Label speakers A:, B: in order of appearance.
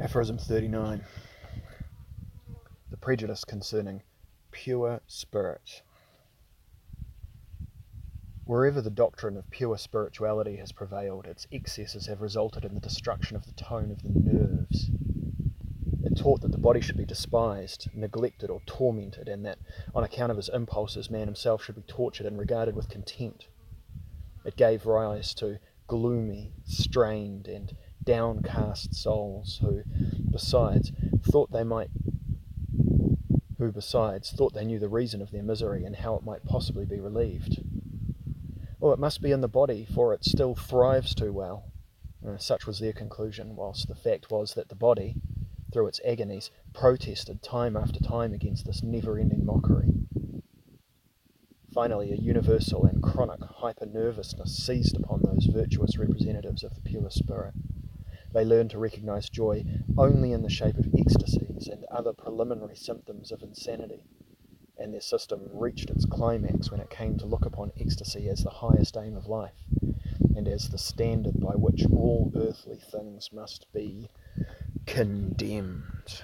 A: Aphorism 39 The prejudice concerning pure spirit. Wherever the doctrine of pure spirituality has prevailed, its excesses have resulted in the destruction of the tone of the nerves. It taught that the body should be despised, neglected, or tormented, and that, on account of his impulses, man himself should be tortured and regarded with contempt. It gave rise to gloomy, strained, and downcast souls who, besides, thought they might who besides thought they knew the reason of their misery and how it might possibly be relieved. Oh, it must be in the body, for it still thrives too well. Uh, such was their conclusion, whilst the fact was that the body, through its agonies, protested time after time against this never ending mockery. Finally, a universal and chronic hyper-nervousness seized upon those virtuous representatives of the pure spirit. They learned to recognize joy only in the shape of ecstasies and other preliminary symptoms of insanity, and their system reached its climax when it came to look upon ecstasy as the highest aim of life, and as the standard by which all earthly things must be condemned.